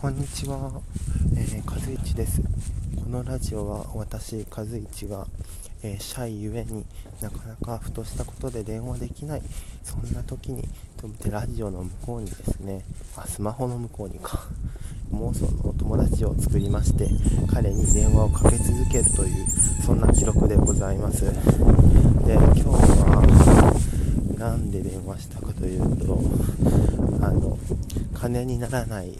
こんにちは、えー、和一です。このラジオは私、和一が、えー、シャイゆえになかなかふとしたことで電話できない、そんな時に、とめてラジオの向こうにですね、あ、スマホの向こうにか、妄想の友達を作りまして、彼に電話をかけ続けるという、そんな記録でございます。で、今日は、なんで電話したかというと、あの、金にならない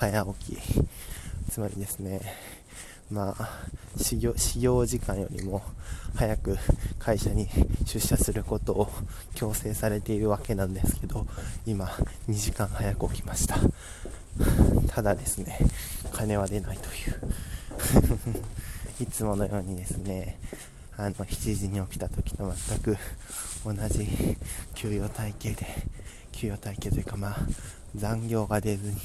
早起き、つまりですね、まあ、始業始業時間よりも早く会社に出社することを強制されているわけなんですけど、今、2時間早く起きました。ただですね、金は出ないという。いつものようにですね、あの、7時に起きた時と全く同じ給与体系で、給与体系というかまあ、残業が出ずに、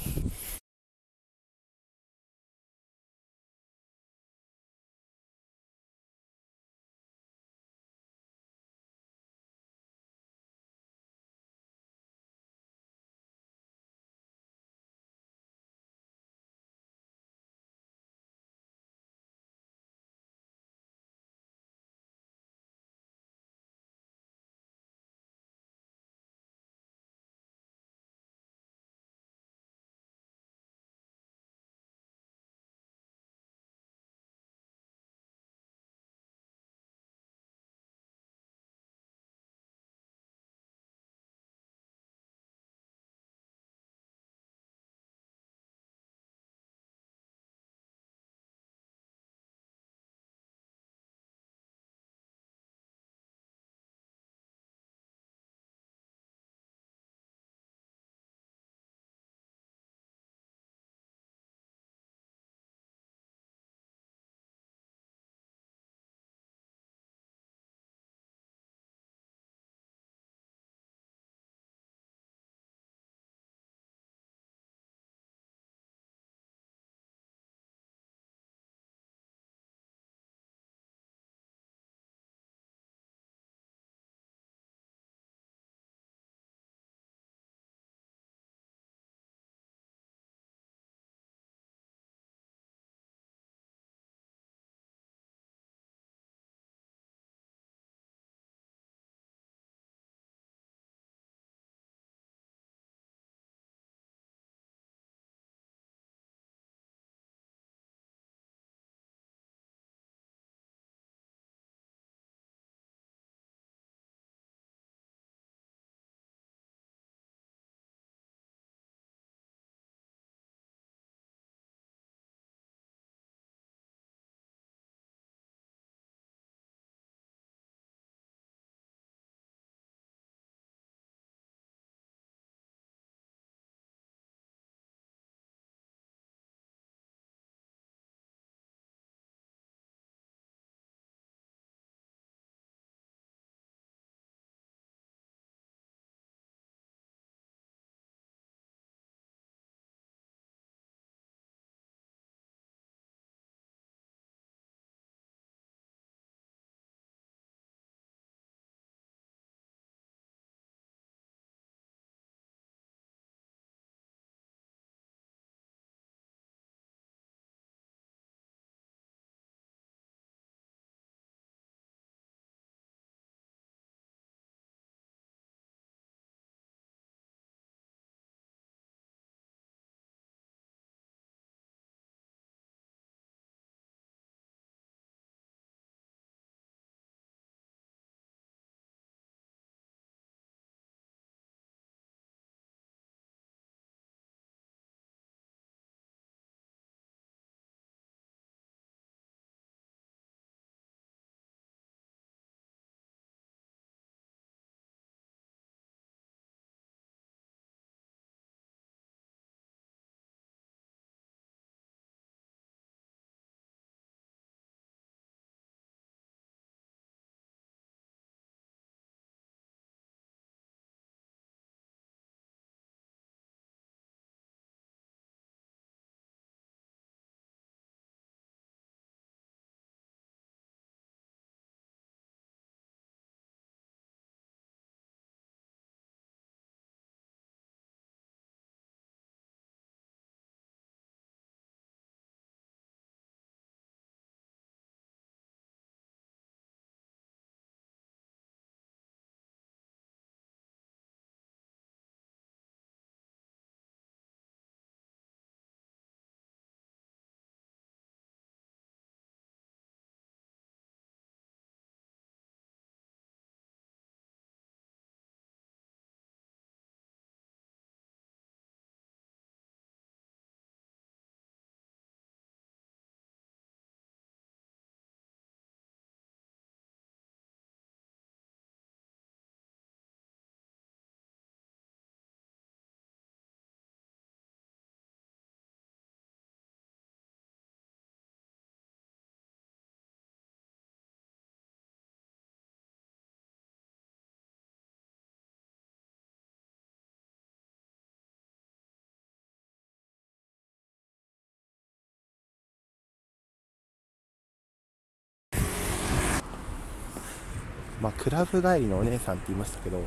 まあ、クラブ帰りのお姉さんって言いましたけど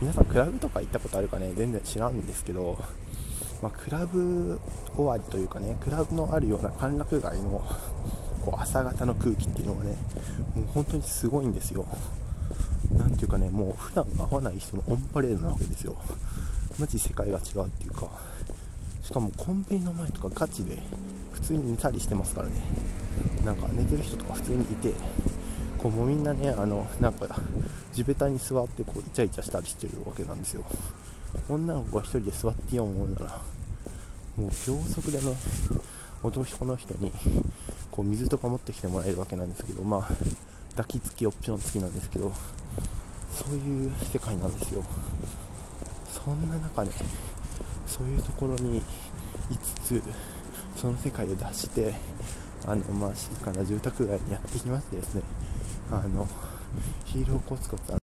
皆さんクラブとか行ったことあるかね？全然知らんですけど、まあ、クラブ終わりというかねクラブのあるような歓楽街のこう朝方の空気っていうのがねもう本当にすごいんですよ。なんていうかねもう普段会わない人のオンパレードなわけですよ。マジ世界が違うっていうか。しかもコンビニの前とかガチで普通に寝たりしてますからね。なんか寝てる人とか普通にいてこうもうみんなねあのなんか地べたに座ってこうイチャイチャしたりしてるわけなんですよ。女の子が1人で座ってよう思うならもう秒速でね男の人にこう水とか持ってきてもらえるわけなんですけどまあ抱きつきオプション付きなんですけどそういう世界なんですよ。そんな中ねそういうところにいつつその世界を脱してあのまあ静かな住宅街にやってきましてですねあのヒールをコツコツ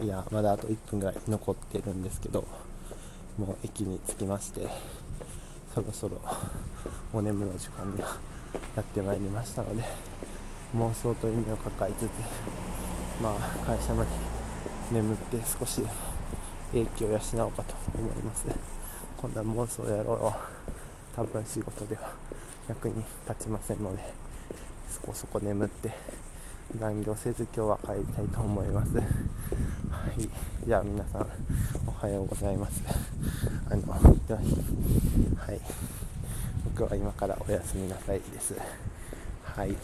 いやまだあと1分ぐらい残ってるんですけどもう駅に着きましてそろそろお眠の時間がやってまいりましたので妄想と意味を抱えつつまあ会社まで眠って少し英気を養おうかと思います。今度は妄想やろうは多分仕事では役に立ちませんのでそこそこ眠って残業せず今日は帰りたいと思います。じゃあ皆さんおはようございます。あのはい。僕は今からおやすみなさいです。はい。